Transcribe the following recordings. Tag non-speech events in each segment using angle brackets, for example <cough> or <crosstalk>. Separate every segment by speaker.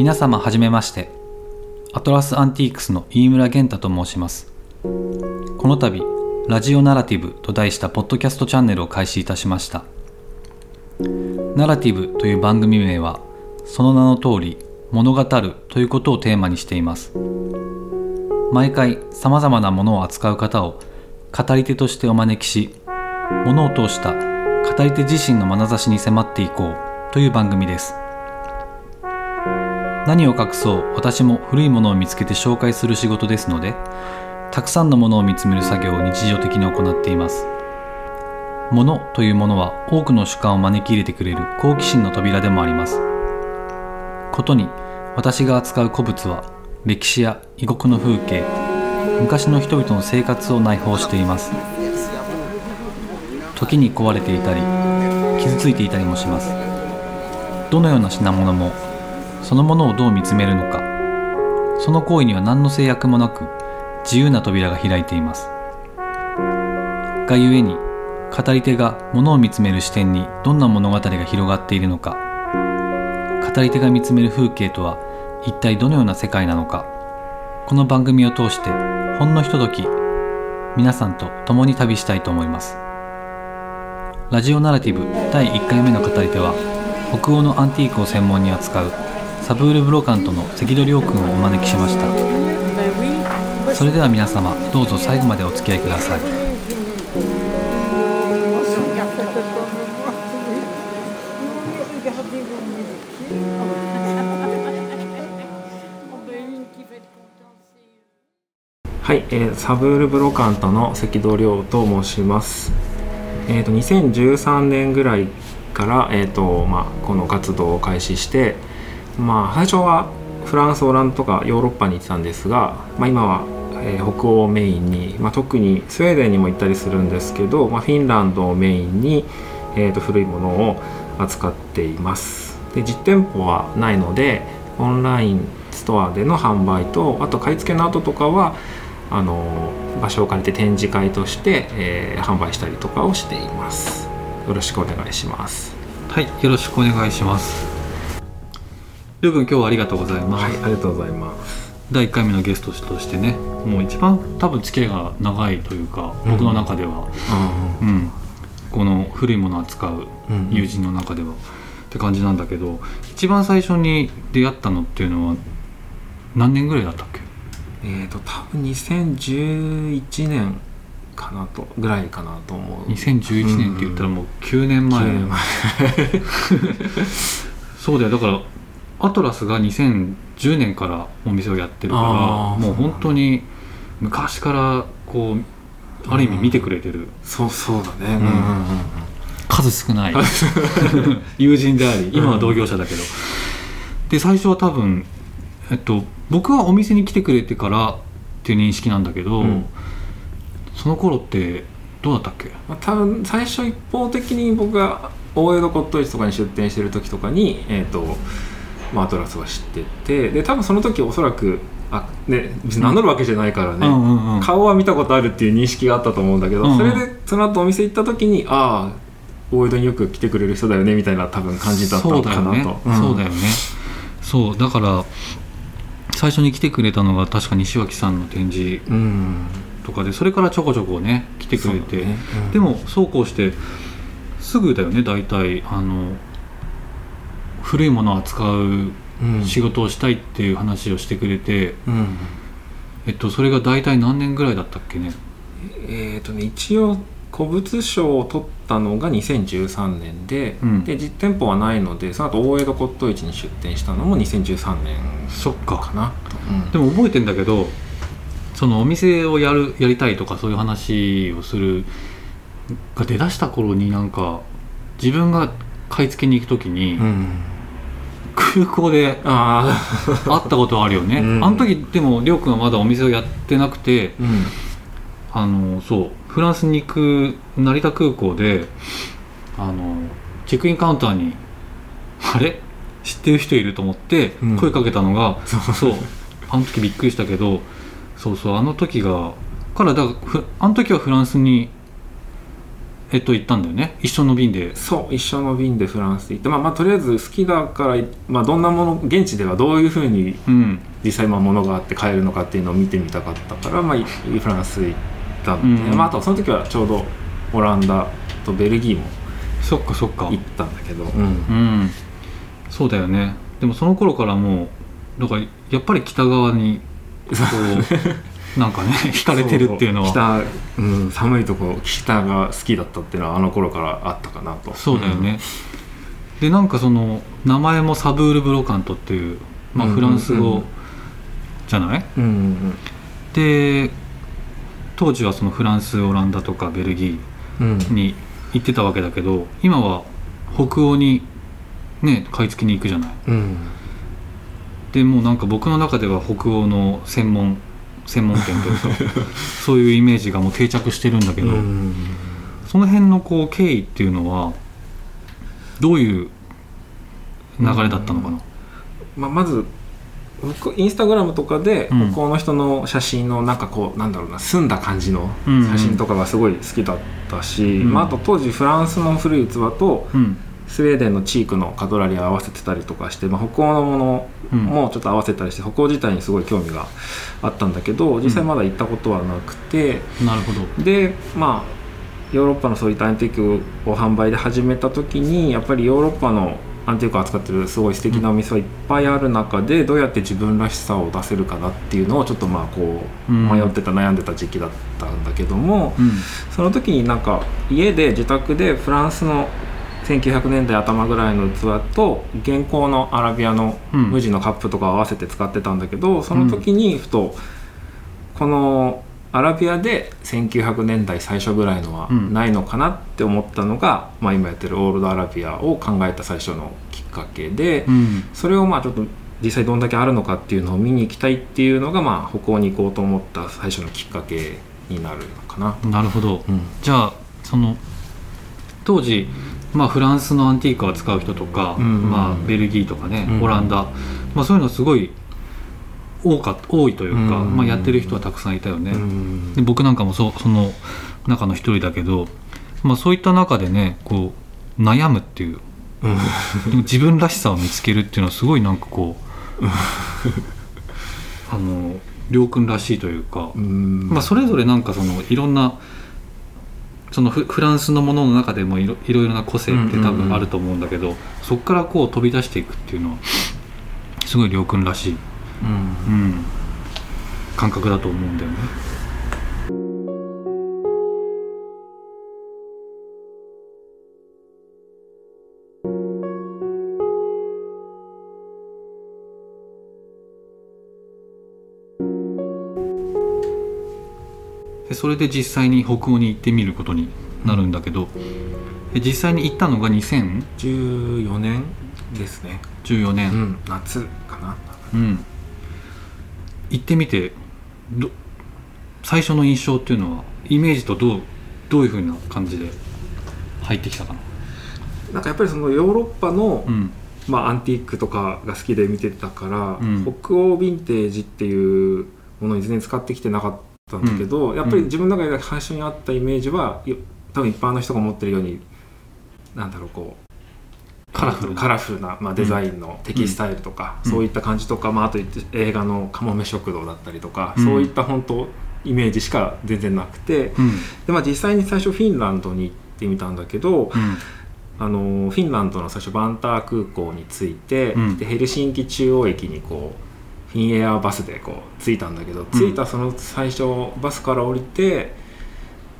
Speaker 1: 皆様はじめまして。アトラスアンティークスの飯村源太と申します。この度ラジオナラティブと題したポッドキャストチャンネルを開始いたしました。ナラティブという番組名はその名の通り物語るということをテーマにしています。毎回様々なものを扱う方を語り手としてお招きし物を通した語り手自身の眼差しに迫っていこうという番組です。何を隠そう私も古いものを見つけて紹介する仕事ですのでたくさんのものを見つめる作業を日常的に行っています。物というものは多くの主観を招き入れてくれる好奇心の扉でもあります。ことに私が扱う古物は歴史や異国の風景昔の人々の生活を内包しています。時に壊れていたり傷ついていたりもします。どのような品物もそのものをどう見つめるのか。その行為には何の制約もなく自由な扉が開いています。がゆえに語り手が物を見つめる視点にどんな物語が広がっているのか。語り手が見つめる風景とは一体どのような世界なのか。この番組を通してほんのひととき皆さんと共に旅したいと思います。ラジオナラティブ第1回目の語り手は北欧のアンティークを専門に扱うサブールブロカントの関戸亮君をお招きしましたそれでは皆様どうぞ最後までお付き合いください
Speaker 2: はい、えーサブールブロカントの関戸亮と申します。えー、と2013年ぐらいから、えーとまあ、この活動を開始して、まあ、最初はフランスオランダとかヨーロッパに行ってたんですが、まあ、今は、えー北欧をメインに、まあ、特にスウェーデンにも行ったりするんですけど、まあ、フィンランドをメインに、えー、と古いものを扱っています。で実店舗はないのでオンラインストアでの販売とあと買い付けの後とかはあの場所を借りて展示会として、えー販売したりとかをしています。よろしくお願いします。
Speaker 1: はいよろしくお願いします。亮君今日はありがとうございます、
Speaker 2: はいありがとうございます。
Speaker 1: 第1回目のゲストとしてねもう一番多分付き合いが長いというか、
Speaker 2: うん。
Speaker 1: 僕の中では、うん、この古いものを扱う
Speaker 2: うん。
Speaker 1: 友人の中では、って感じなんだけど一番最初に出会ったのっていうのは何年ぐらいだったっけ？
Speaker 2: えっ、と多分2011年かなとぐらいかなと思う。
Speaker 1: 2011年って言ったらもう9年前、
Speaker 2: 9年前。<laughs> <laughs>
Speaker 1: そうだよ。だからアトラスが2010年からお店をやってるからもう本当に昔からこうある意味見てくれてる、
Speaker 2: そうそうだね。うん。
Speaker 1: ん
Speaker 2: うんうん
Speaker 1: 数少ない。<laughs> 友人であり今は同業者だけど、で最初は多分えっと僕はお店に来てくれてからっていう認識なんだけど、
Speaker 2: うん。
Speaker 1: その頃ってどうだったっけ？
Speaker 2: まあ、多分最初一方的に僕が大江戸骨董市とかに出店してる時とかに、えーとまあ、アトラスは知っててで多分その時おそらくあ、ね、別に名乗るわけじゃないからね、
Speaker 1: うんうんうん。
Speaker 2: 顔は見たことあるっていう認識があったと思うんだけど、
Speaker 1: うん。うん
Speaker 2: それでその後お店行った時にああ大江戸によく来てくれる人だよねみたいな多分感じだったのかなと。
Speaker 1: そうだよね、そうだから最初に来てくれたのが確か西脇さんの展示
Speaker 2: うん、うん
Speaker 1: とかでそれからちょこちょこね来てくれて、
Speaker 2: ね。うん。
Speaker 1: でもそうこうしてすぐだよね大体。あの古いものを扱う
Speaker 2: うん。
Speaker 1: 仕事をしたいっていう話をしてくれて、
Speaker 2: うん。
Speaker 1: えっと、それが大体何年ぐらいだったっけね？
Speaker 2: えーとね、一応古物賞を取っったのが2013年で,、
Speaker 1: うん。
Speaker 2: で実店舗はないのでその後大江戸骨董市に出店したのも2013年
Speaker 1: そっ
Speaker 2: か。
Speaker 1: か
Speaker 2: な。と、うん。
Speaker 1: でも覚えてんだけどそのお店をやるやりたいとかそういう話をするが出だした頃になんか自分が買い付けに行く時に、
Speaker 2: うん。
Speaker 1: 空港で
Speaker 2: あ
Speaker 1: 会ったことあるよね、
Speaker 2: うん。
Speaker 1: あの時でもりょうくんはまだお店をやってなくて
Speaker 2: あうん。
Speaker 1: あのそうフランスに行く成田空港であのチェックインカウンターにあれ？知ってる人いると思って
Speaker 2: うん。
Speaker 1: 声かけたのが、
Speaker 2: そう。
Speaker 1: そう。あの時びっくりしたけどそうそうあの時がからだからふあの時はフランスにえっと行ったんだよね？一緒の便で。
Speaker 2: そう一緒の便でフランス行ってまあまあとりあえず好きだから、まあ、どんなもの現地ではどういうふうに
Speaker 1: うん。
Speaker 2: 実際まあ物があって買えるのかっていうのを見てみたかったから、まあ、いフランス行ったんで、
Speaker 1: うん
Speaker 2: まあ、あとその時はちょうどオランダとベルギーも
Speaker 1: そっかそっか。
Speaker 2: 行ったんだけど、うん。
Speaker 1: うん。そうだよね。でもその頃からもうだからやっぱり北側にこう <laughs> なんかね <laughs> 惹かれてるっていうのは。
Speaker 2: 北、うん、寒いとこ北が好きだったっていうのはあの頃からあったかなと。
Speaker 1: そうだよね、でなんかその名前もサブール・ブロカントっていう、まあ、
Speaker 2: うん
Speaker 1: フランス語
Speaker 2: うん。うん
Speaker 1: じゃない、
Speaker 2: うんうん
Speaker 1: で当時はそのフランスオランダとかベルギ
Speaker 2: うん。
Speaker 1: ーに行ってたわけだけど今は北欧にね買い付けに行くじゃない？
Speaker 2: うん。
Speaker 1: でもうなんか僕の中では北欧の専門専門店というか <laughs> そういうイメージがもう定着してるんだけど、
Speaker 2: うん。
Speaker 1: その辺のこう経緯っていうのはどういう流れだったのかな、
Speaker 2: まあ、まず僕インスタグラムとかで
Speaker 1: うん。
Speaker 2: 北欧の人の写真のなんかこうなんだろうな澄んだ感じの写真とかがすごい好きだったし、
Speaker 1: ん。
Speaker 2: まあ、あと当時フランスの古い器と
Speaker 1: うん
Speaker 2: スウェーデンのチークのカトラリーを合わせてたりとかして、まあ、北欧のものもちょっと合わせたりして北欧自体にすごい興味があったんだけど実際まだ行ったことはなくて、
Speaker 1: なるほど。
Speaker 2: でまあヨーロッパのそういったアンティークを販売で始めた時にやっぱりヨーロッパのアンティークを扱ってるすごい素敵なお店はいっぱいある中でどうやって自分らしさを出せるかなっていうのをちょっとまあこう
Speaker 1: うん。
Speaker 2: 迷ってた悩んでた時期だったんだけども、
Speaker 1: うん。
Speaker 2: その時になんか家で自宅でフランスの1900年代頭ぐらいの器と現行のアラビアの
Speaker 1: うん。
Speaker 2: 無地のカップとかを合わせて使ってたんだけどその時にふとこのアラビアで1900年代最初ぐらいのは
Speaker 1: うん。
Speaker 2: ないのかなって思ったのが、まあ、今やってるオールドアラビアを考えた最初のきっかけで、
Speaker 1: うん。
Speaker 2: それをまあちょっと実際どんだけあるのかっていうのを見に行きたいっていうのがまあ北欧に行こうと思った最初のきっかけになるのかな。
Speaker 1: なるほど。
Speaker 2: うん。
Speaker 1: じゃあその当時まあフランスのアンティークを扱う人とか、
Speaker 2: うんうんうん
Speaker 1: まあ、ベルギーとかね、
Speaker 2: うん
Speaker 1: オランダ、まあ、そういうのすごい多か多いというか、
Speaker 2: うんうん
Speaker 1: まあ、やってる人はたくさんいたよね、
Speaker 2: うん
Speaker 1: で僕なんかもそその中の一人だけど、まあ、そういった中でねこう悩むっていう。
Speaker 2: うん。
Speaker 1: 自分らしさを見つけるっていうのはすごいなんかこう <laughs> あのりょうくんらしいというか、
Speaker 2: うん。
Speaker 1: まあ、それぞれなんかそのいろんなそのフフランスのものの中でもいろいろな個性って多分あると思うんだけど、そこからこう飛び出していくっていうのはすごいりょうくんらしい、
Speaker 2: うん。
Speaker 1: うん、感覚だと思うんだよね。それで実際に北欧に行ってみることになるんだけど、で実際に行ったのが2014
Speaker 2: 14年ですね、う
Speaker 1: 年、
Speaker 2: ん、夏かな。
Speaker 1: うん。行ってみてど最初の印象っていうのはイメージとどうどういうふうな感じで入ってきたかな？
Speaker 2: なんかやっぱりそのヨーロッパの、
Speaker 1: うん。
Speaker 2: まあ、アンティークとかが好きで見てたから、
Speaker 1: うん。
Speaker 2: 北欧ヴィンテージっていうものに全然使ってきてなかったんだけど、やっぱり自分の中で最初にあったイメージはよ多分一般の人が持ってるようになんだろうこう
Speaker 1: カラフルな
Speaker 2: カラフルな、まあ、デザインのテキスタイルとか、
Speaker 1: うん。
Speaker 2: そういった感じとか、まあ、あと言って映画の「かもめ食堂」だったりとか、
Speaker 1: うん。
Speaker 2: そういった本当イメージしか全然なくて
Speaker 1: うん。
Speaker 2: で、まあ、実際に最初フィンランドに行ってみたんだけど、
Speaker 1: うん。
Speaker 2: あのフィンランドの最初バンター空港に着いて、
Speaker 1: うん。
Speaker 2: でヘルシンキ中央駅にこうフィンエアバスでこう着いたんだけど、着いたその最初バスから降りて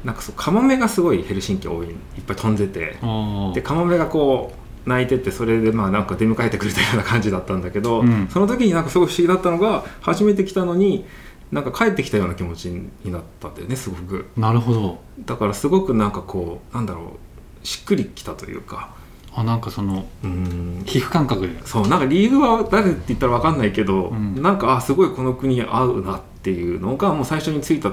Speaker 2: なんかそうカモメがすごいヘルシンキ多いいっぱい飛んでて。
Speaker 1: あ
Speaker 2: でカモメがこう鳴いててそれでまあなんか出迎えてくれたような感じだったんだけど、
Speaker 1: うん。
Speaker 2: その時になんかすごい不思議だったのが初めて来たのになんか帰ってきたような気持ちになったんだよねすごく。
Speaker 1: なるほど。
Speaker 2: だからすごくなんかこうなんだろうしっくりきたというか
Speaker 1: あなんかその
Speaker 2: うん。
Speaker 1: 皮膚感覚で。
Speaker 2: そうなんか理由は誰って言ったら分かんないけど、
Speaker 1: うん。
Speaker 2: なんかあすごいこの国合うなっていうのがもう最初に着いた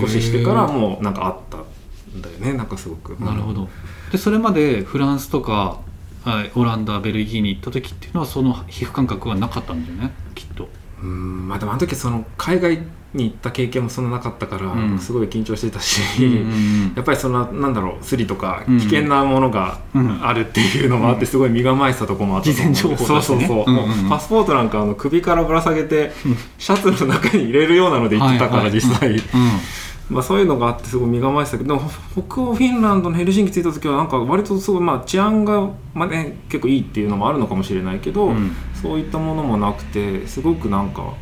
Speaker 2: 少ししてからもうなんかあったんだよね。なんかすごく、
Speaker 1: なるほど。でそれまでフランスとかはいオランダベルギーに行った時っていうのはその皮膚感覚はなかったんだよねきっと
Speaker 2: うんまあでもあの時その海外に行った経験もそんななかったから、
Speaker 1: うん。
Speaker 2: すごい緊張してたし、
Speaker 1: うん
Speaker 2: やっぱりそのなんだろうスリとか
Speaker 1: うん。
Speaker 2: 危険なものが
Speaker 1: うん。
Speaker 2: あるっていうのもあってすごい身構えてたところもあったと思う
Speaker 1: 事前情報
Speaker 2: そうそうそう、もうパスポートなんかあの首からぶら下げてシャツの中に入れるようなので行ってたから、実際、
Speaker 1: うん
Speaker 2: まあ、そういうのがあってすごい身構えてたけど北欧フィンランドのヘルシンキ着いた時はなんか割とすごいまあ治安が、まあね、結構いいっていうのもあるのかもしれないけど、
Speaker 1: うん。
Speaker 2: そういったものもなくてすごくなんか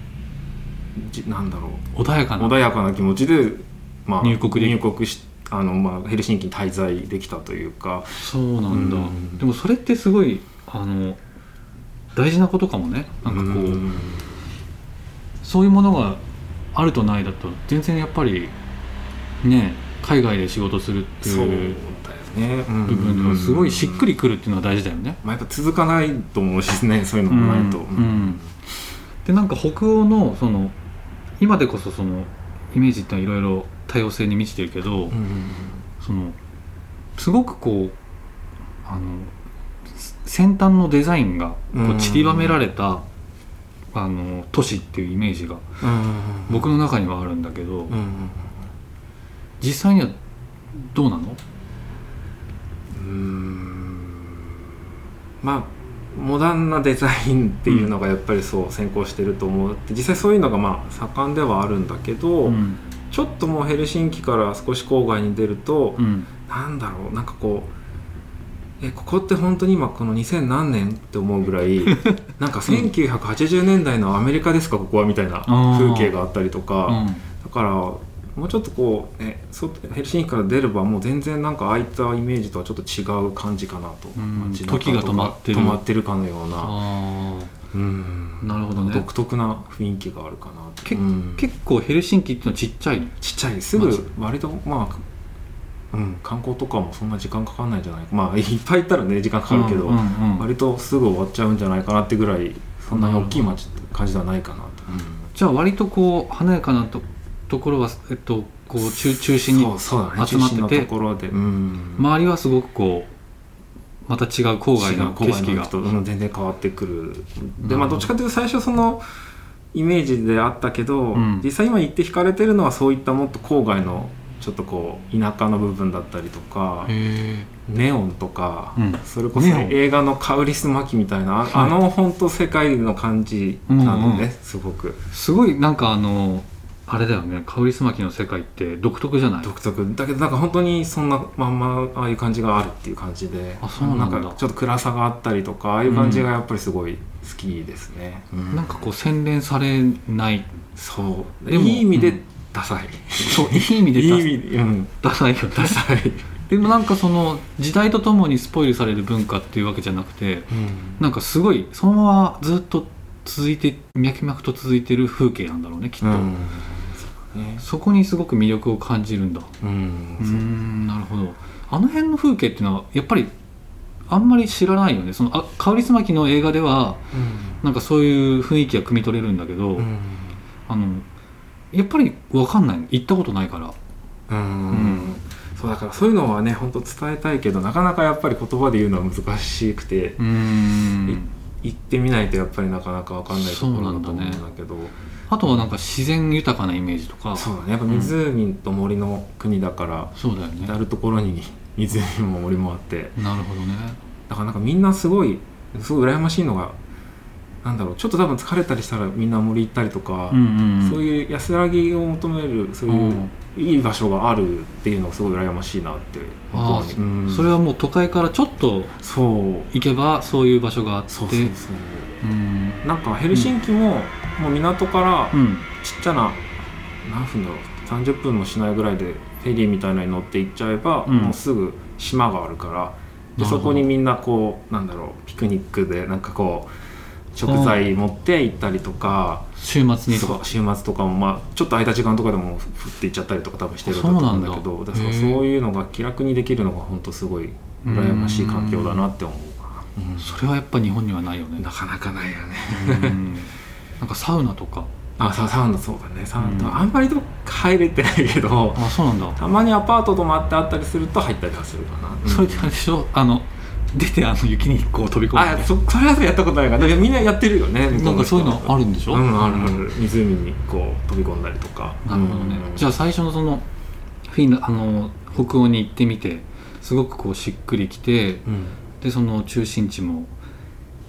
Speaker 2: じなんだろう。
Speaker 1: 穏やかな。
Speaker 2: 穏やかな気持ちで、まあ、
Speaker 1: 入国で
Speaker 2: 入国しあの、まあ、ヘルシンキに滞在できたというか。
Speaker 1: そうなんだ、
Speaker 2: うん。
Speaker 1: でもそれってすごいあの大事なことかもね。なんかこう、
Speaker 2: うん。
Speaker 1: そういうものがあるとないだと全然やっぱりね海外で仕事するっていう
Speaker 2: ね、うん
Speaker 1: 部分ではすごいしっくりくるっていうのは大事だよね。
Speaker 2: まあ、やっぱ続かないと思うしね <laughs> そういうのもないと、
Speaker 1: うんうん。でなんか北欧のその今でこそそのイメージっていろいろ多様性に満ちてるけど、
Speaker 2: うん
Speaker 1: そのすごくこうあの先端のデザインがこ
Speaker 2: うん
Speaker 1: う散りばめられた、あの都市っていうイメージが
Speaker 2: うん
Speaker 1: 僕の中にはあるんだけど、
Speaker 2: うん
Speaker 1: 実際にはどうなの？
Speaker 2: うん。まあモダンなデザインっていうのがやっぱりそう先行してると思うって実際そういうのがまあ盛んではあるんだけど、
Speaker 1: うん。
Speaker 2: ちょっともうヘルシンキから少し郊外に出ると、
Speaker 1: うん。
Speaker 2: なんだろうなんかこうえここって本当に今この2000何年って思うぐらい <laughs> なんか1980年代のアメリカですかここはみたいな風景があったりとか、
Speaker 1: うん。
Speaker 2: だからもうちょっとこう、ね、外ヘルシンキから出ればもう全然なんかああいったイメージとはちょっと違う感じかなと、
Speaker 1: うん時が止まってる。
Speaker 2: 止まってるかのような、
Speaker 1: あ
Speaker 2: うん。
Speaker 1: なるほどね。
Speaker 2: 独特な雰囲気があるかなと
Speaker 1: け
Speaker 2: うん。
Speaker 1: 結構ヘルシンキっていうのはちっちゃい？
Speaker 2: ちっちゃい。すぐ割とまあうん、観光とかもそんな時間かかんないんじゃないか。まあ <laughs> いっぱい行ったらね時間かかるけど、
Speaker 1: うんうんうん
Speaker 2: 割とすぐ終わっちゃうん。じゃないかなってぐらいそんなに大きい街って感じではないかなと、
Speaker 1: じゃあ割とこう華やかなとところは、えっと、こう中中心に集まってて周りはすごくこうまた違う郊外の景色が。
Speaker 2: と、うん、全然変わってくる。でまあどっちかというと最初そのイメージであったけど、
Speaker 1: うん。
Speaker 2: 実際今行って惹かれてるのはそういったもっと郊外のちょっとこう田舎の部分だったりとか
Speaker 1: へ
Speaker 2: ネオンとか、
Speaker 1: うん。
Speaker 2: それこそ映画の「カウリスマキ」みたいな、あ
Speaker 1: はい。
Speaker 2: あの本当世界の感じなのね、
Speaker 1: うんうん
Speaker 2: すごく。
Speaker 1: えすごいなんかあのあれだよね。カウリスマキの世界って独特じゃない？
Speaker 2: 独特。だけどなんか本当にそんなまんまああいう感じがあるっていう感じで
Speaker 1: あそうなんだ。
Speaker 2: かちょっと暗さがあったりとかああいう感じがやっぱりすごい好きですね、うん。
Speaker 1: なんかこう洗練されない。
Speaker 2: そう。
Speaker 1: でも
Speaker 2: いい意味で
Speaker 1: うん。
Speaker 2: ダサい、
Speaker 1: そういい意味で
Speaker 2: い。い
Speaker 1: ダ
Speaker 2: 意味で、うん、
Speaker 1: ダサいよ。ね
Speaker 2: ダサい、
Speaker 1: でもなんかその時代とともにスポイルされる文化っていうわけじゃなくてなんかすごいそのままずっと続いて脈々と続いてる風景なんだろうねきっと、
Speaker 2: うんね。
Speaker 1: そこにすごく魅力を感じるんだ。
Speaker 2: うん。
Speaker 1: なるほど。あの辺の風景っていうのはやっぱりあんまり知らないよね。そのあカウリスマキの映画ではなんかそういう雰囲気が汲み取れるんだけど、
Speaker 2: うん。うん
Speaker 1: あのやっぱり分かんない。行ったことないから。
Speaker 2: うん。
Speaker 1: ん。
Speaker 2: そうだからそういうのはね本当伝えたいけどなかなかやっぱり言葉で言うのは難しくて、行ってみないとやっぱりなかなか分かんないところだと思うんだけど
Speaker 1: あとはなんか自然豊かなイメージとか。
Speaker 2: そうだね。やっぱ湖と森の国だから、
Speaker 1: そうだよね。
Speaker 2: 至る所に <laughs> 湖も森もあって。
Speaker 1: なるほどね。
Speaker 2: だからなんかみんなすごいすごい羨ましいのがなんだろう。ちょっと多分疲れたりしたらみんな森行ったりとか、
Speaker 1: うんうんうん。
Speaker 2: そういう安らぎを求めるそういういい場所があるっていうのがすごい羨ましいなって
Speaker 1: あ
Speaker 2: う。ん。
Speaker 1: あそれはもう都会からちょっと
Speaker 2: そう。
Speaker 1: 行けばそういう場所があって。
Speaker 2: そうそうそう。
Speaker 1: うん。
Speaker 2: なんかヘルシンキも、もう港から
Speaker 1: うん。
Speaker 2: ちっちゃな何分だろう30分もしないぐらいでフェリーみたいなのに乗って行っちゃえば、
Speaker 1: うん。
Speaker 2: もうすぐ島があるからでそこにみんなこうなんだろうピクニックでなんかこう食材持って行ったりとか
Speaker 1: 週末にとか。
Speaker 2: 週末とかも、まあ、ちょっと空いた時間とかでも降って行っちゃったりとか多分してると思うんだけど
Speaker 1: だ。
Speaker 2: だからそういうのが気楽にできるのが本当すごい羨ましい環境だなって思う。うん。
Speaker 1: それはやっぱ日本にはないよね。
Speaker 2: なかなかないよね。
Speaker 1: うんなんかサウナとか。
Speaker 2: あササウナそうだね。サウナ、
Speaker 1: うん。
Speaker 2: あんまりと入れてないけど
Speaker 1: あそうなんだ。
Speaker 2: たまにアパート泊まってあったりすると入ったりはするかな、うん。
Speaker 1: それってあれでしょ？あの出てあの雪にこう飛び込む
Speaker 2: あそそれはやったことないから。だけどみんなやってるよね
Speaker 1: なんかそういうのあるんでしょ？
Speaker 2: うんあるある。湖にこう飛び込んだりとか。
Speaker 1: なるほどね、
Speaker 2: うん。
Speaker 1: じゃあ最初のそのフィンラあの北欧に行ってみてすごくこうしっくりきて
Speaker 2: うん。
Speaker 1: でその中心地も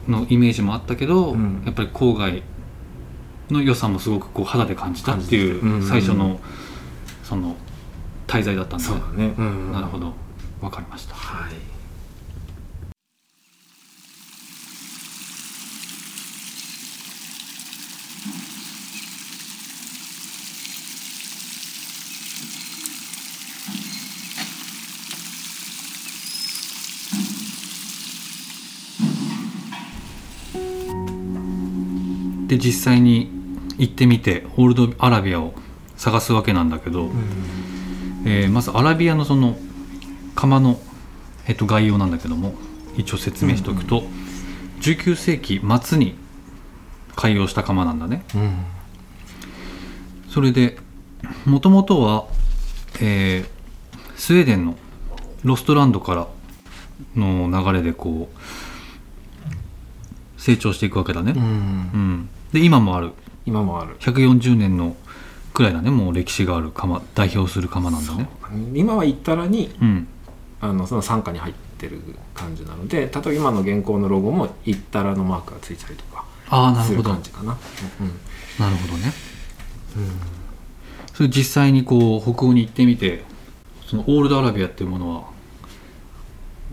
Speaker 1: のイメージもあったけど、
Speaker 2: うん。
Speaker 1: やっぱり郊外の良さもすごくこう肌で感じたってい
Speaker 2: う
Speaker 1: 最初のその滞在だったんだ
Speaker 2: そうだね、うん。
Speaker 1: なるほど。わかりました。
Speaker 2: はい
Speaker 1: で実際に行ってみてオールドアラビアを探すわけなんだけど、えーまずアラビアのその窯の、えっと、概要なんだけども一応説明しておくと、19世紀末に開業した窯なんだね。
Speaker 2: うん。
Speaker 1: それでもともとは、えースウェーデンのロストランドからの流れでこう成長していくわけだね、
Speaker 2: うん。
Speaker 1: うんで今もある。
Speaker 2: 今もある。
Speaker 1: 140年のくらいだね。もう歴史がある窯代表する窯なんだね。
Speaker 2: 今は行ったらに
Speaker 1: うん。
Speaker 2: あのその傘下に入ってる感じなので例えば今の現行のロゴも「行ったら」のマークがついたりとか
Speaker 1: ああなるほど。
Speaker 2: 感じかな。うん
Speaker 1: なるほどね。それ実際にこう北欧に行ってみてそのオールドアラビアっていうものは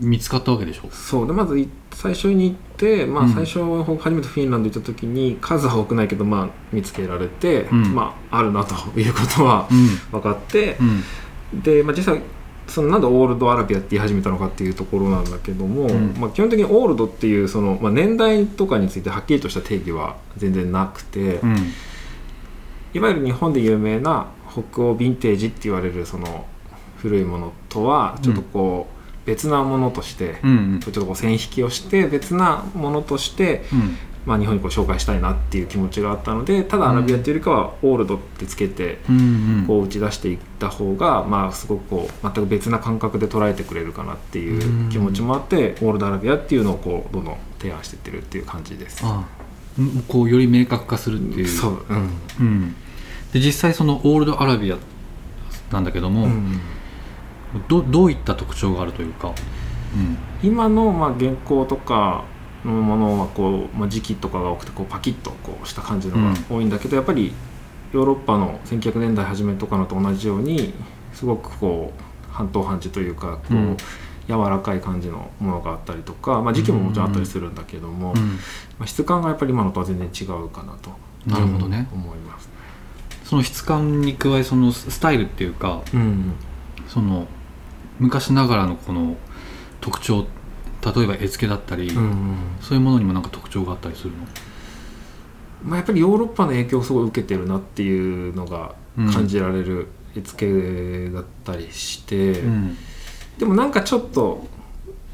Speaker 1: 見つかったわけでしょ？
Speaker 2: そう。でまずい最初に行って、まあ、
Speaker 1: うん。
Speaker 2: 最初初めてフィンランド行った時に数は多くないけど、まあ、見つけられて、
Speaker 1: うん。
Speaker 2: まあ、あるなということは
Speaker 1: うん。
Speaker 2: 分かって
Speaker 1: う、ん。
Speaker 2: で、まあ、実際そのなんでオールドアラビアって言い始めたのかっていうところなんだけども、
Speaker 1: うん。
Speaker 2: まあ、基本的にオールドっていうその、まあ、年代とかについてはっきりとした定義は全然なくて、
Speaker 1: うん。
Speaker 2: いわゆる日本で有名な北欧ヴィンテージって言われるその古いものとはちょっとこう別なものとして、
Speaker 1: うん
Speaker 2: ちょっとこう線引きをして別なものとして、
Speaker 1: うん。
Speaker 2: まあ、日本にこう紹介したいなっていう気持ちがあったのでただアラビアっていうよりかはオールドってつけて
Speaker 1: うんうん。
Speaker 2: こう打ち出していった方が、まあ、すごくこう全く別な感覚で捉えてくれるかなっていう気持ちもあってオールドアラビアっていうのをこうどんどん提案していってるっていう感じです。
Speaker 1: ああ。んこうより明確化するっていう。
Speaker 2: そう、うん。
Speaker 1: うん、で実際そのオールドアラビアなんだけども、
Speaker 2: うん
Speaker 1: どどういった特徴があるというか、うん。
Speaker 2: 今のまあ原稿とかのものはこう、まあ、時期とかが多くてこうパキッとこうした感じのが多いんだけど、やっぱりヨーロッパの1900年代初めとかのと同じようにすごくこう半島半地というかこう、
Speaker 1: うん。
Speaker 2: 柔らかい感じのものがあったりとか、まあ、時期ももちろんあったりするんだけども、
Speaker 1: うん。
Speaker 2: まあ、質感がやっぱり今のとは全然違うかなと
Speaker 1: なるほどね。
Speaker 2: うん思います。
Speaker 1: その質感に加えそのスタイルっていうか
Speaker 2: うん。
Speaker 1: その昔ながらのこの特徴例えば絵付けだったり、
Speaker 2: うん
Speaker 1: そういうものにもなんか特徴があったりするの？
Speaker 2: まあ、やっぱりヨーロッパの影響をすごい受けてるなっていうのが感じられる絵付けだったりして、
Speaker 1: うん。
Speaker 2: でもなんかちょっと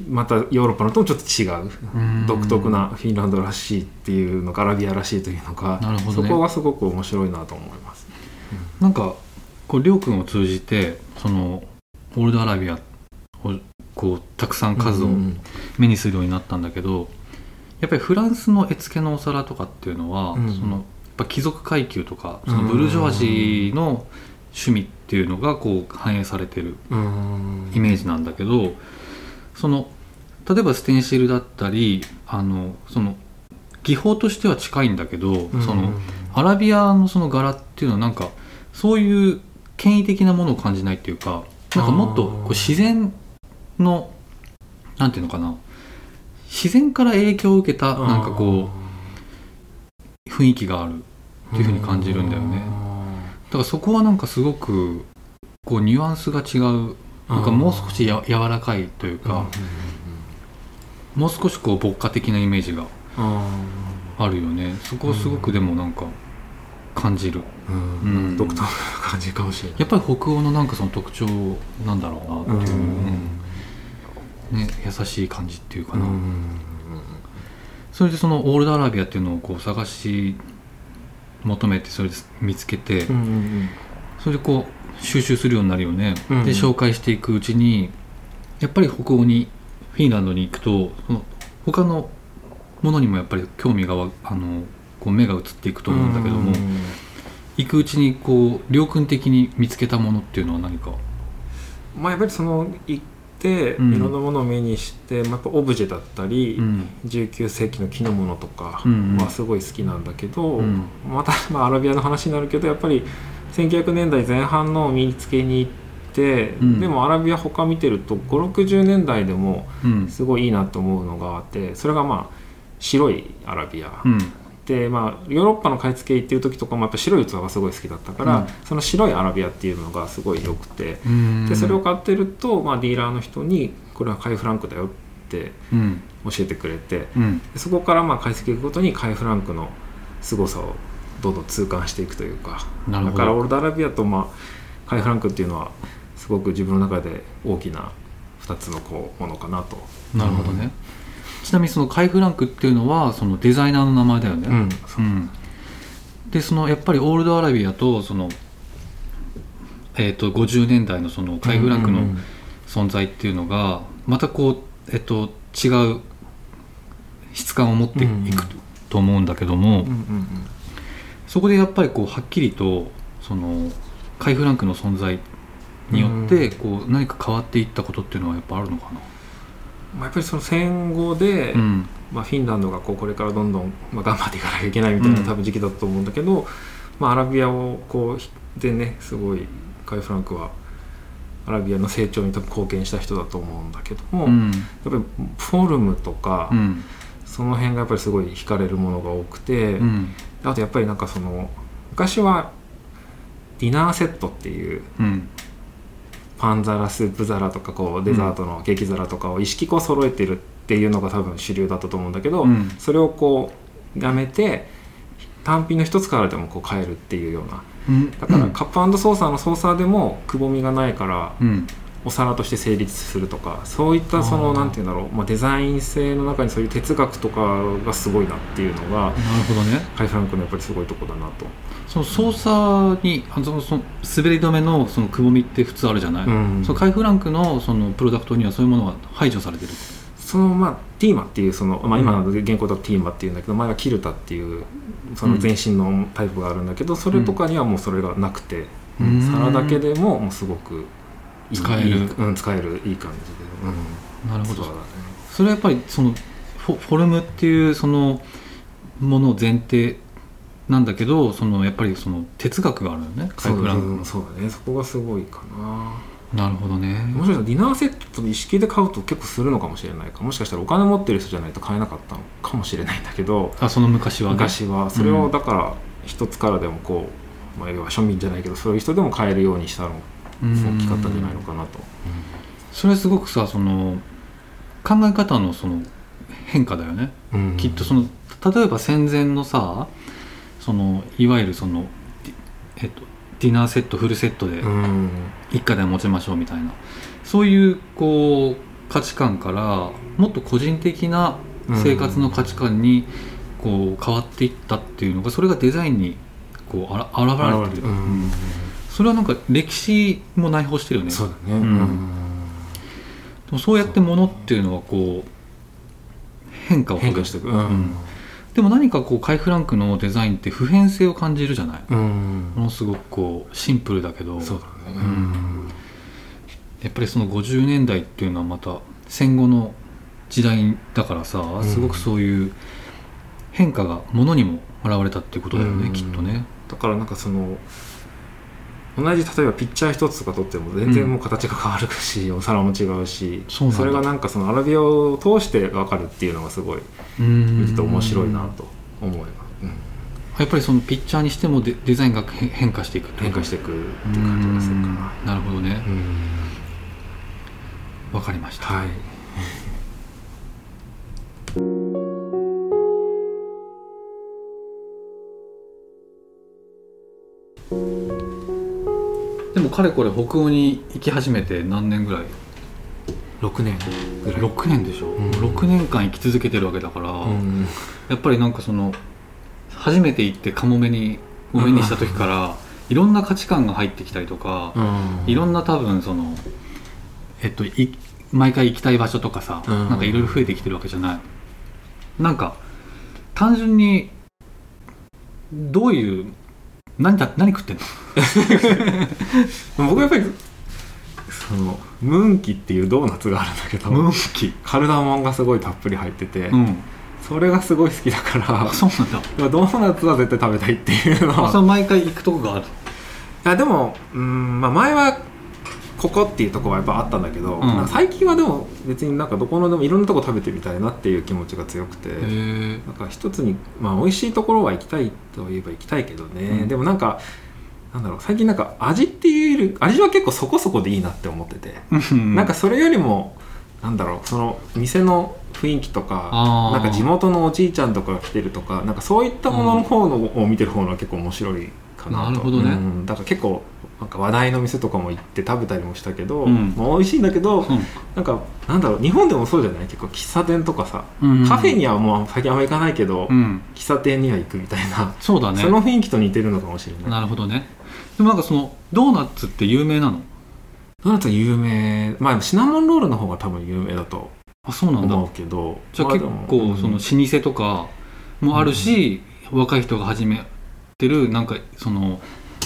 Speaker 2: またヨーロッパのともちょっと違う、
Speaker 1: うん。
Speaker 2: 独特なフィンランドらしいっていうのかアラビアらしいというのか
Speaker 1: ね。
Speaker 2: そこがすごく面白いなと思います。
Speaker 1: なんかこうりょうくんを通じてそのオールドアラビアをこうたくさん数を
Speaker 2: うん
Speaker 1: 目にするようになったんだけど、やっぱりフランスの絵付けのお皿とかっていうのは、
Speaker 2: うん
Speaker 1: そのやっぱ貴族階級とかそのブルジョワジーの趣味っていうのがこう反映されてる
Speaker 2: うん
Speaker 1: イメージなんだけどその例えばステンシルだったりあのその技法としては近いんだけど、
Speaker 2: うん。
Speaker 1: そのアラビアのその柄っていうのはなんかそういう権威的なものを感じないっていうかなんかもっとこう自然のなんていうのかな。自然から影響を受けたなんかこう雰囲気があるっていうふうに感じるんだよね。からそこはなんかすごくこうニュアンスが違う。なんかもう少しや柔らかいというか、もう少しこう牧歌的なイメージが
Speaker 2: あ
Speaker 1: あるよね。そこをすごくでもなんか感じる、
Speaker 2: 独特な感じかもしれない。
Speaker 1: やっぱり北欧のなんかその特徴なんだろうなっていう、うん。ね、優しい感じっていうかな、
Speaker 2: うん。
Speaker 1: それでそのオールドアラビアっていうのをこう探し求めてそれで見つけて、それでこう収集するようになるよね、
Speaker 2: うん
Speaker 1: で紹介していくうちにやっぱり北欧にフィンランドに行くとその他のものにもやっぱり興味がわあのこう目が移っていくと思うんだけども、
Speaker 2: うん
Speaker 1: 行くうちにこう両君的に見つけたものっていうのは何か？
Speaker 2: まあやっぱりその行ってい
Speaker 1: うん。
Speaker 2: ろんなものを目にして、まあ、やっぱオブジェだったり、
Speaker 1: うん。
Speaker 2: 19世紀の木のものとかはすごい好きなんだけど、
Speaker 1: うん。
Speaker 2: また、まあ、アラビアの話になるけどやっぱり1900年代前半のを見つけに行って、
Speaker 1: うん。
Speaker 2: でもアラビア他見てると560年代でも
Speaker 1: うん。
Speaker 2: すごいいいなと思うのがあってそれがまあ白いアラビア、
Speaker 1: うん
Speaker 2: でまあヨーロッパの買い付け行ってる時とかもやっぱ白い器がすごい好きだったから、
Speaker 1: うん。
Speaker 2: その白いアラビアっていうのがすごい良くて。
Speaker 1: うん。
Speaker 2: でそれを買ってると、まあ、ディーラーの人に「これはカイフランクだよ」って
Speaker 1: うん。
Speaker 2: 教えてくれて
Speaker 1: うん。
Speaker 2: でそこからまあ買い付けいくごとにカイフランクの凄さをどんどん痛感していくというかだからオールドアラビアと、まあ、カイフランクっていうのはすごく自分の中で大きな2つのこうものかなと。
Speaker 1: なるほどね、ちなみにそのカイフランクっていうのはそのデザイナーの名前だよね、
Speaker 2: うん。
Speaker 1: うん。でそのやっぱりオールドアラビアとその、えー、と50年代のそのカイフランクの
Speaker 2: うん
Speaker 1: 存在っていうのがまたこう、えっと、違う質感を持っていくと思うんだけども、そこでやっぱりこうはっきりとそのカイフランクの存在によってこう何か変わっていったことっていうのはやっぱあるのかな、
Speaker 2: まあ、やっぱりその戦後で、
Speaker 1: うん。
Speaker 2: まあ、フィンランドがこうこれからどんどん、まあ、頑張っていかなきゃいけないみたいな
Speaker 1: うん。
Speaker 2: 多分時期だと思うんだけど、まあ、アラビアをこうひでねすごいカイ・フランクはアラビアの成長に多分貢献した人だと思うんだけども、やっ
Speaker 1: うん
Speaker 2: ぱりフォルムとか、
Speaker 1: うん。
Speaker 2: その辺がやっぱりすごい惹かれるものが多くて、
Speaker 1: うん。
Speaker 2: あとやっぱりなんかその昔はディナーセットっていう
Speaker 1: うん
Speaker 2: パン皿スープ皿とかこうデザートのケーキ皿とかを一式こう揃えてるっていうのが多分主流だったと思うんだけど、
Speaker 1: うん。
Speaker 2: それをこうやめて単品の一つからでもこう買えるっていうような。
Speaker 1: うん。
Speaker 2: だからカップソーサーのソーサーでもくぼみがないから
Speaker 1: うん
Speaker 2: お皿として成立するとかそういったそのなんていうんだろう、まあ、デザイン性の中にそういう哲学とかがすごいなっていうのが
Speaker 1: なるほどね。
Speaker 2: カイ・フランクのやっぱりすごいとこだなと。
Speaker 1: その操作にあのそのその滑り止めのそのくぼみって普通あるじゃない、
Speaker 2: うん。
Speaker 1: そのカイフランクのそのプロダクトにはそういうものが排除されてる。
Speaker 2: そのまあティーマっていうその、まあ、今
Speaker 1: うん。
Speaker 2: の原稿だとティーマっていうんだけど前はキルタっていうその全身のタイプがあるんだけどそれとかにはもうそれがなくて、
Speaker 1: うん。
Speaker 2: 皿だけでももうすごく
Speaker 1: 使える。
Speaker 2: うん、使えるいい感じで、うん、
Speaker 1: なるほど。
Speaker 2: ね。
Speaker 1: それはやっぱりそのフォフォルムっていうそのものを前提なんだけどそのやっぱりその哲学があるよね。カイフランク
Speaker 2: そうだね。そこがすごいかな。
Speaker 1: なるほどね。
Speaker 2: もしかしたらディナーセットと一式で買うと結構するのかもしれないか。もしかしたらお金持ってる人じゃないと買えなかったのかもしれないんだけど。
Speaker 1: あその昔はね。
Speaker 2: 昔は。それ
Speaker 1: うん
Speaker 2: をだから一つからでもこう、まあ、要は庶民じゃないけどそういう人でも買えるようにしたの
Speaker 1: うん
Speaker 2: 大きかったんじゃないのかなと。
Speaker 1: それすごくさその考え方のその変化だよね、
Speaker 2: うん。
Speaker 1: きっとその例えば戦前のさそのいわゆるその、ディえっと、ディナーセットフルセットで
Speaker 2: うん。
Speaker 1: 一家で持ちましょうみたいな。そういうこう価値観からもっと個人的な生活の価値観にこう変わっていったっていうのがそれがデザインにこうあら現れてる、
Speaker 2: うん。
Speaker 1: うんそれはなんか歴史も内包してるよね。
Speaker 2: そうだね。
Speaker 1: ん。でもそうやってものっていうのはこう変化を
Speaker 2: 変化していく。う
Speaker 1: うん。でも何かこうカイ・フランクのデザインって普遍性を感じるじゃない、
Speaker 2: うん。
Speaker 1: ものすごくこうシンプルだけど。
Speaker 2: そうだね。
Speaker 1: うん。やっぱりその50年代っていうのはまた戦後の時代だからさ
Speaker 2: ん。
Speaker 1: すごくそういう変化がものにも現れたっていうことだよね、
Speaker 2: うん。
Speaker 1: きっとね。
Speaker 2: だからなんかその同じ例えばピッチャー一つとか取っても全然もう形が変わるし、お皿も違うし
Speaker 1: そ
Speaker 2: れがなんかそのアラビアを通して分かるっていうのがすごい
Speaker 1: うん。
Speaker 2: 見てて面白いなと思います。うん。
Speaker 1: やっぱりそのピッチャーにしてもデデザインが変変化していく
Speaker 2: 変化していくって感じがするかな。
Speaker 1: うん。なるほどね。
Speaker 2: うん。
Speaker 1: わかりました。
Speaker 2: はい。
Speaker 1: で <laughs> もかれこれ北欧に行き始めて何年ぐらい
Speaker 2: ？6年。ぐらい
Speaker 1: 6年でしょ、
Speaker 2: ん。
Speaker 1: 6年間生き続けてるわけだから、
Speaker 2: うん。
Speaker 1: やっぱりなんかその初めて行ってカモメにお目にした時から、いろんな価値観が入ってきたりとか、
Speaker 2: うん。
Speaker 1: いろんな多分そのえっとい毎回行きたい場所とかさ、
Speaker 2: うん。
Speaker 1: なんかいろいろ増えてきてるわけじゃない。なんか単純にどういう何だ何食ってんの？<laughs>
Speaker 2: 僕やっぱりそのムーンキっていうドーナツがあるんだけど
Speaker 1: ムーンキ
Speaker 2: カルダモンがすごいたっぷり入ってて、
Speaker 1: うん。
Speaker 2: それがすごい好きだから
Speaker 1: あそうなんだ。
Speaker 2: ドーナツは絶対食べたいっていうのは。
Speaker 1: あそれ毎回行くとこがある。
Speaker 2: いやでもうん、まあ、前はここっていうところはやっぱあったんだけど、
Speaker 1: ん。
Speaker 2: なんか最近はでも別になんかどこのでもいろんなとこ食べてみたいなっていう気持ちが強くてなんか一つに、まあ、美味しいところは行きたいといえば行きたいけどね、
Speaker 1: うん。
Speaker 2: でもなんかなんだろう最近なんか味っていうより味は結構そこそこでいいなって思ってて、なんかそれよりもなんだろうその店の雰囲気とかなんか地元のおじいちゃんとかが来てるとかなんかそういったものの方の、を見てる方のが結構面白いかなと。
Speaker 1: なるほどね。
Speaker 2: うん。だから結構なんか話題の店とかも行って食べたりもしたけど、
Speaker 1: うん。
Speaker 2: まあ、美味しいんだけど、
Speaker 1: うん。
Speaker 2: なんかなんだろう日本でもそうじゃない？結構喫茶店とかさ、
Speaker 1: うん。
Speaker 2: カフェにはもう最近あんま行かないけど、
Speaker 1: うん。
Speaker 2: 喫茶店には行くみたいな、
Speaker 1: そうだね。
Speaker 2: その雰囲気と似てるのかもしれない。
Speaker 1: なるほどね。でもなんかそのドーナツって有名なの？
Speaker 2: ドーナツ有名。まあシナモンロールの方が多分有名だと
Speaker 1: あそうなんだ。
Speaker 2: 思うけど。
Speaker 1: じゃあ結構その老舗とかもあるし、若い人が始めてるなんかその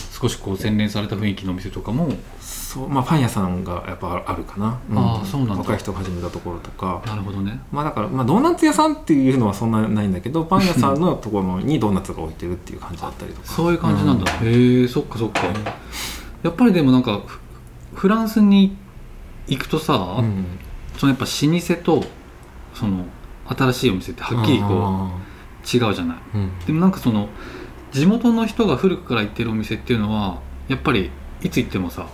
Speaker 1: 少しこう洗練された雰囲気のお店とかも。
Speaker 2: そうまあパン屋さんがやっぱあるかな、
Speaker 1: あーそうなんだ。
Speaker 2: 若い人が始めたところとか。
Speaker 1: なるほどね。
Speaker 2: まあだから、まあ、ドーナツ屋さんっていうのはそんなないんだけどパン屋さんのところにドーナツが置いてるっていう感じだったりとか。
Speaker 1: そういう感じなんだ、
Speaker 2: う
Speaker 1: へえそっかそっか。やっぱりでもなんかフフランスに行くとさ、
Speaker 2: うん。
Speaker 1: そのやっぱ老舗とその新しいお店ってはっきりこ
Speaker 2: あ
Speaker 1: う違うじゃない。
Speaker 2: ーうん。
Speaker 1: でもなんかその地元の人が古くから行ってるお店っていうのはやっぱりいつ行ってもさ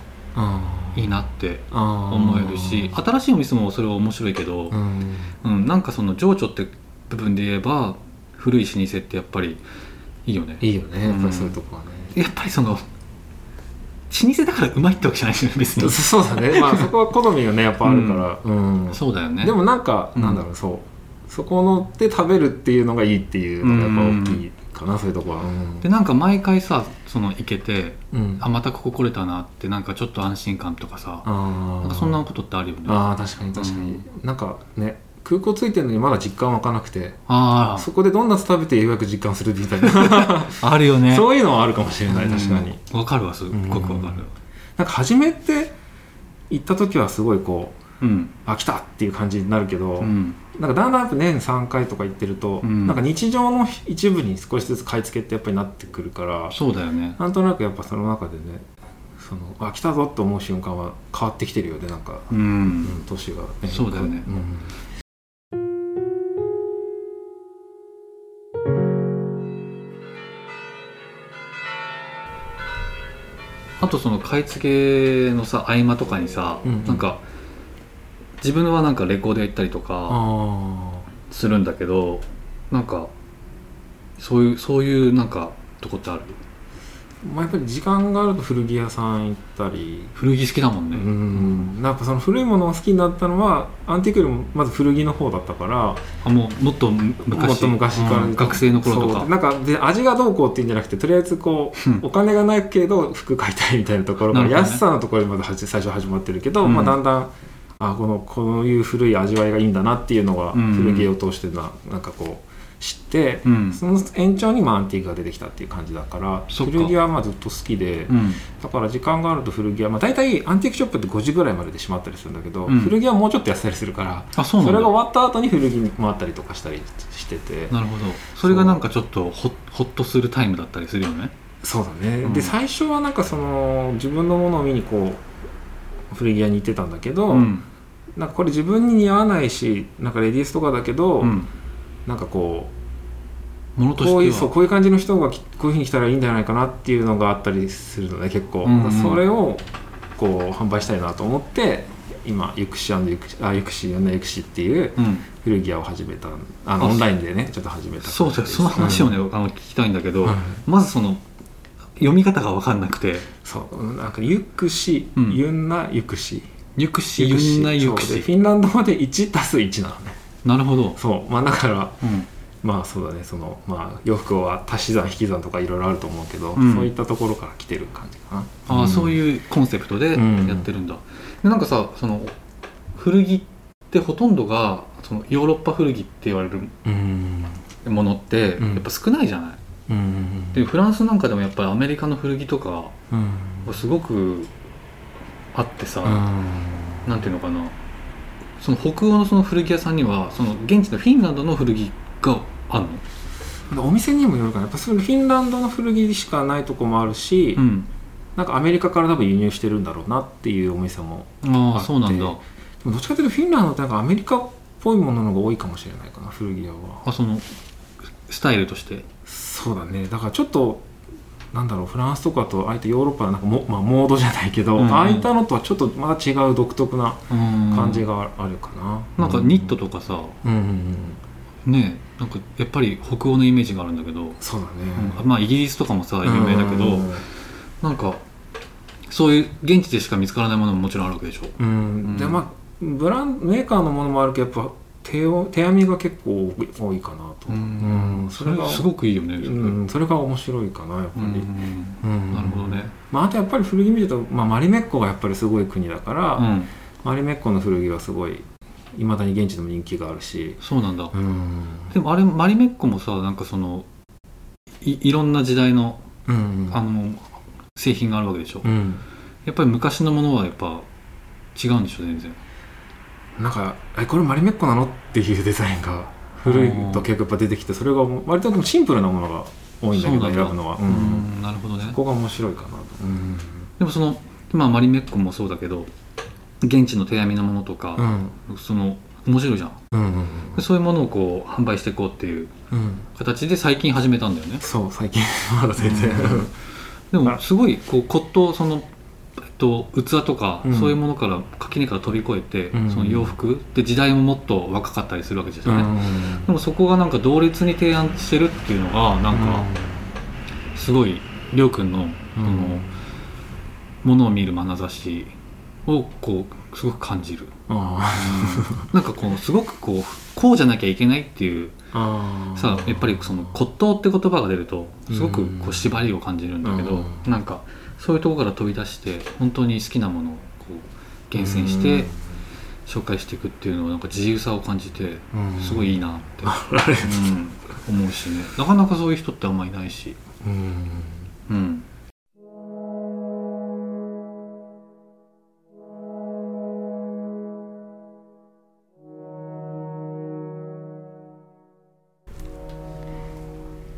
Speaker 1: いいなって思えるし新しいお店もそれは面白いけど、
Speaker 2: うん。
Speaker 1: うんなんかその情緒って部分で言えば古い老舗ってやっぱりいいよね。
Speaker 2: いいよねやっぱりそういうとこはね、
Speaker 1: やっぱりその老舗だからうまいってわけじゃないしね <laughs> 別に。
Speaker 2: そうだね。まあそこは好みがねやっぱあるから、うん。
Speaker 1: そうだよね。
Speaker 2: でもなんか、
Speaker 1: うん。
Speaker 2: なんだろうそう。そこので食べるっていうのがいいっていうのがやっぱ大きいかな、そういうとこは、うん。
Speaker 1: でなんか毎回さその行けて
Speaker 2: うん。
Speaker 1: あまたここ来れたなってなんかちょっと安心感とかさなんかそんなことってあるよね。
Speaker 2: あー確かに確かに、なんかね空港着いてるのにまだ実感湧かなくて
Speaker 1: あ
Speaker 2: そこでドーナツ食べてようやく実感するみたいな。
Speaker 1: あ <laughs> あるよね。
Speaker 2: そういうのはあるかもしれない確かに、
Speaker 1: うん。わかるわすっごくわかる。
Speaker 2: なんか初めて行った時はすごいこう
Speaker 1: うん。
Speaker 2: あ来たっていう感じになるけど、
Speaker 1: うん
Speaker 2: なんかだんだん年3回とか行ってると、
Speaker 1: うん。
Speaker 2: なんか日常の一部に少しずつ買い付けってやっぱりなってくるから
Speaker 1: そうだよね。
Speaker 2: なんとなくやっぱその中でねそのあ来たぞって思う瞬間は変わってきてるよねなんか、
Speaker 1: う
Speaker 2: うんん、年が、ね、
Speaker 1: そうだよね。
Speaker 2: うん。
Speaker 1: あとその買い付けのさ合間とかにさ、
Speaker 2: うんうん。
Speaker 1: なんか自分はなんかレコードやったりとか
Speaker 2: あ
Speaker 1: するんだけどなんかそういうそういうなんかとこってある？
Speaker 2: ーまあ、やっぱり時間があると古着屋さん行ったり。
Speaker 1: 古着好きだもん
Speaker 2: う
Speaker 1: ね、
Speaker 2: ん。なんかその古いものが好きになったのはアンティークよりもまず古着の方だったから
Speaker 1: あもうもっと昔？
Speaker 2: もっと昔から、
Speaker 1: うん学生の頃とか。
Speaker 2: そう。なんかで味がどうこうっていうんじゃなくてとりあえずこう、
Speaker 1: うん。
Speaker 2: お金がないけど服買いたいみたいなところ。
Speaker 1: ね。
Speaker 2: 安さのところでまず最初始まってるけど、
Speaker 1: うん。
Speaker 2: まあ、だんだんあこのこういう古い味わいがいいんだなっていうのが
Speaker 1: うん。
Speaker 2: 古着を通してななんかこう知って、
Speaker 1: うん。
Speaker 2: その延長にまあアンティークが出てきたっていう感じだから古着はまあずっと好きで、
Speaker 1: うん。
Speaker 2: だから時間があると古着は、まあ、大体アンティークショップって5時ぐらいまでで閉まったりするんだけど、
Speaker 1: うん。
Speaker 2: 古着はもうちょっと安たりするから
Speaker 1: あそうなんだ。
Speaker 2: れが終わった後に古着に回ったりとかしたりしてて。
Speaker 1: なるほど。それがなんかちょっとほほっとするタイムだったりするよね。
Speaker 2: そうだね、
Speaker 1: うん。
Speaker 2: で最初はなんかその自分のものを見にこう古着屋に行ってたんだけど、
Speaker 1: うん
Speaker 2: なんかこれ自分に似合わないしなんかレディースとかだけど、
Speaker 1: うん。
Speaker 2: なんかこ
Speaker 1: ものとしては。
Speaker 2: こういうそうこういう感じの人がきこういうふうに来たらいいんじゃないかなっていうのがあったりするので結構、
Speaker 1: うんうん。
Speaker 2: それをこう販売したいなと思って今ユクシユクシあユクシユユクシっていう
Speaker 1: うん。
Speaker 2: 古着屋を始めたあの
Speaker 1: あ
Speaker 2: オンラインでねちょっと始めた
Speaker 1: そうだよその話をね、
Speaker 2: うん。
Speaker 1: あの聞きたいんだけど、
Speaker 2: はい。
Speaker 1: まずその読み方が分かんなくて。
Speaker 2: そうなんかユクシ、
Speaker 1: うん。
Speaker 2: ユンナユクシ
Speaker 1: ゆくしゆんなゆくし
Speaker 2: そうでフィンランド語で1たす1なのね。
Speaker 1: なるほど、
Speaker 2: そう。まあだから
Speaker 1: うん、
Speaker 2: まあそうだね。そのまあ洋服は足し算引き算とかいろいろあると思うけど、
Speaker 1: うん。
Speaker 2: そういったところから来てる感じかな。
Speaker 1: ああ、そう
Speaker 2: う
Speaker 1: いうコンセプトで
Speaker 2: うん。
Speaker 1: やってるんだ、でなんかさその古着ってほとんどがそのヨーロッパ古着って言われる
Speaker 2: うん。
Speaker 1: ものって
Speaker 2: うん。
Speaker 1: やっぱ少ないじゃない、
Speaker 2: うん。
Speaker 1: でフランスなんかでもやっぱりアメリカの古着とか
Speaker 2: うん。
Speaker 1: はすごくあってさ、
Speaker 2: うん。
Speaker 1: なんていうのかな。その北欧のその古着屋さんにはその現地のフィンランドの古着があるの？
Speaker 2: お店にもよるかな。やっぱそれフィンランドの古着しかないとこもあるし、
Speaker 1: うん。
Speaker 2: なんかアメリカから多分輸入してるんだろうなっていうお店も
Speaker 1: ああ
Speaker 2: あって
Speaker 1: そうなんだ。
Speaker 2: でもどっちかというとフィンランドってなんかアメリカっぽいものの方が多いかもしれないかな古着屋は。
Speaker 1: あそのスタイルとして。
Speaker 2: そうだね。だからちょっとなんだろうフランスとかとああいったヨーロッパのなんかも、まあ、モードじゃないけど、
Speaker 1: うんうん。
Speaker 2: ああいったのとはちょっとまた違う独特な感
Speaker 1: 感
Speaker 2: じがあるかな、
Speaker 1: なんかニットとかさ、
Speaker 2: うんうんうん。
Speaker 1: ねなんかやっぱり北欧のイメージがあるんだけど、
Speaker 2: そうだね、
Speaker 1: うん。まあイギリスとかもさ有名だけど、
Speaker 2: うん
Speaker 1: なんかそういう現地でしか見つからないものももちろんあるわけでしょ。
Speaker 2: うん。で
Speaker 1: うん。
Speaker 2: まあブランメーカーのものもあるけどやっぱ手を手編みが結構多いかなと、うん。
Speaker 1: それがすごくいいよね、
Speaker 2: うん、それ。が面白いかなやっぱり、
Speaker 1: うん
Speaker 2: うん
Speaker 1: なるほどね、
Speaker 2: まあ、あとやっぱり古着見ると、まあ、マリメッコがやっぱりすごい国だから、
Speaker 1: うん、
Speaker 2: マリメッコの古着はすごいいまだに現地でも人気があるし、
Speaker 1: そうなんだ、
Speaker 2: うん。
Speaker 1: でもあれマリメッコもさなんかそのいいろんな時代の
Speaker 2: うん。
Speaker 1: あの製品があるわけでしょ、
Speaker 2: うん、
Speaker 1: やっぱり昔のものはやっぱ違うんでしょ全然
Speaker 2: なんかえこれマリメッコなの？っていうデザインが古いと結構やっぱ出てきてそれが割とシンプルなものが多いんだけど選ぶのは、
Speaker 1: う
Speaker 2: うん。
Speaker 1: んなるほどね。
Speaker 2: そこが面白いかなと、うん。
Speaker 1: でもその今マリメッコもそうだけど現地の手編みのものとか、
Speaker 2: うん。
Speaker 1: その面白いじゃん。
Speaker 2: うんうん
Speaker 1: でそういうものをこう販売していこうっていう
Speaker 2: うん。
Speaker 1: 形で最近始めたんだよね。
Speaker 2: そう最近。<laughs> まだ全然、
Speaker 1: うん。でもすごいこう骨董その、えっと、器とか、
Speaker 2: うん。
Speaker 1: そういうものから垣根から飛び越えて、
Speaker 2: うん。
Speaker 1: その洋服。で時代ももっと若かったりするわけですよね、
Speaker 2: うん。
Speaker 1: でもそこがなんか同列に提案してるっていうのがなんかすごいりょうくんのその、ものを見る眼差しをこうすごく感じる、
Speaker 2: あ
Speaker 1: なんかこうすごくこうこうじゃなきゃいけないっていうさやっぱりその骨董って言葉が出るとすごくこ
Speaker 2: うん。
Speaker 1: う縛りを感じるんだけど、
Speaker 2: うん。
Speaker 1: なんかそういうところから飛び出して本当に好きなものをこう厳選して紹介していくっていうのはなんか自由さを感じて
Speaker 2: うん。
Speaker 1: すごいいいなって、<laughs> うん。思うしね。なかなかそういう人ってあんまりいないし、
Speaker 2: うん。
Speaker 1: うん、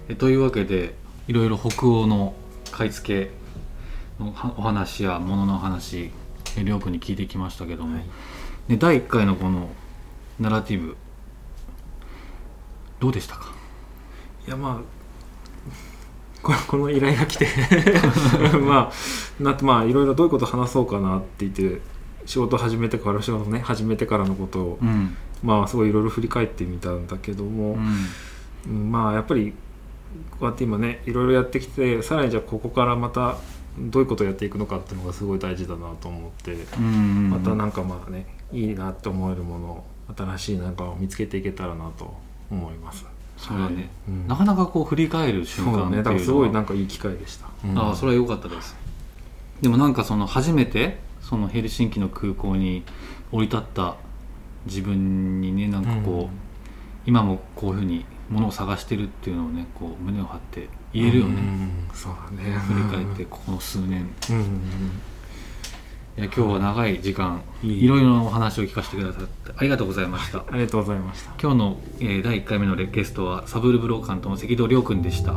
Speaker 1: えというわけでいろいろ北欧の買い付けお話や物の話えりょうくんに聞いてきましたけども、
Speaker 2: はい。
Speaker 1: で第1回のこのナラティブどうでしたか？
Speaker 2: いやまあここの依頼が来て <laughs> まあなまあいろいろどういうこと話そうかなって言って仕事始めてから仕事ね始めてからのことを、
Speaker 1: うん、
Speaker 2: まあすごいいろいろ振り返ってみたんだけども、うんまあやっぱりこうやって今ねいろいろやってきてさらにじゃあここからまたどういうことをやっていくのかっていうのがすごい大事だなと思って、
Speaker 1: うん
Speaker 2: またなんかまあねいいなって思えるものを新しいなんかを見つけていけたらなと思います。
Speaker 1: そうだね、
Speaker 2: うん。
Speaker 1: なかなかこう振り返る瞬間っていうのは。
Speaker 2: だからすごいなんかいい機会でした、
Speaker 1: ああそれは良かったです。でもなんかその初めてそのヘルシンキの空港に降り立った自分にねなんかこう、
Speaker 2: うん。
Speaker 1: 今もこういうふうにものを探してるっていうのをねこう胸を張って言えるよね、
Speaker 2: うんそうだね。
Speaker 1: 振り返ってここの数年。いや今日は長い時間
Speaker 2: いい。
Speaker 1: いろいろなお話を聞かせてくださってありがとうございました。
Speaker 2: ありがとうございました。
Speaker 1: 今日の、えー第1回目のゲストはサブールブローカントの関戸亮君でした、